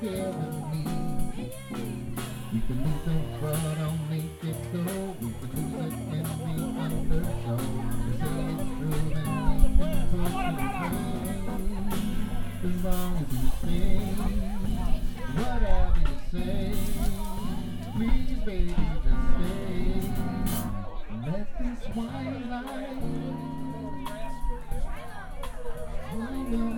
care of me. We can lose it, but I'll make it so. We can lose it and be underdog. You say it's true, then we can put it away. As long as you say whatever you say, please, baby, just stay. Let this wildlife. Wildlife.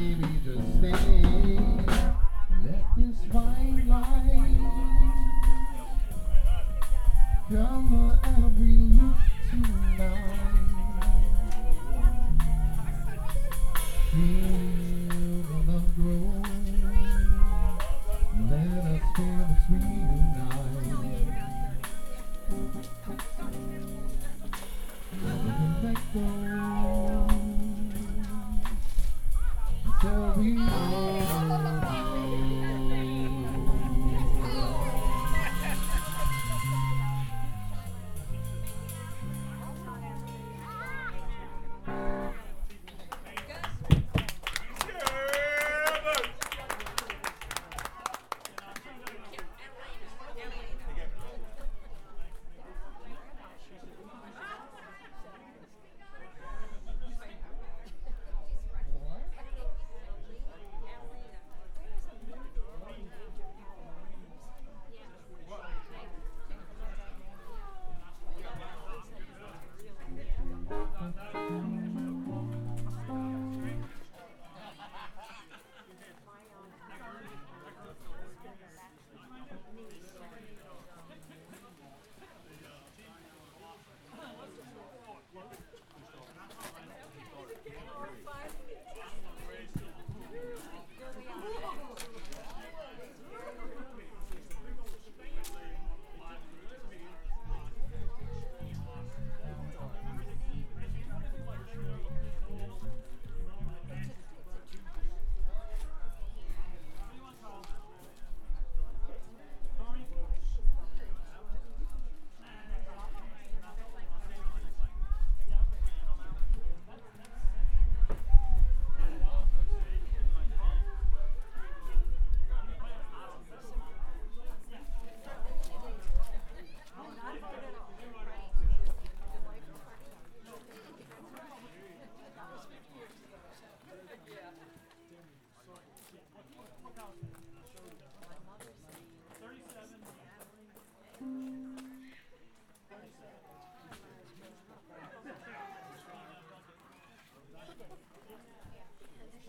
Baby, just stay. let this white light cover every look tonight. Mm. We know.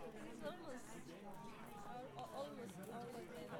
almost, almost all of them.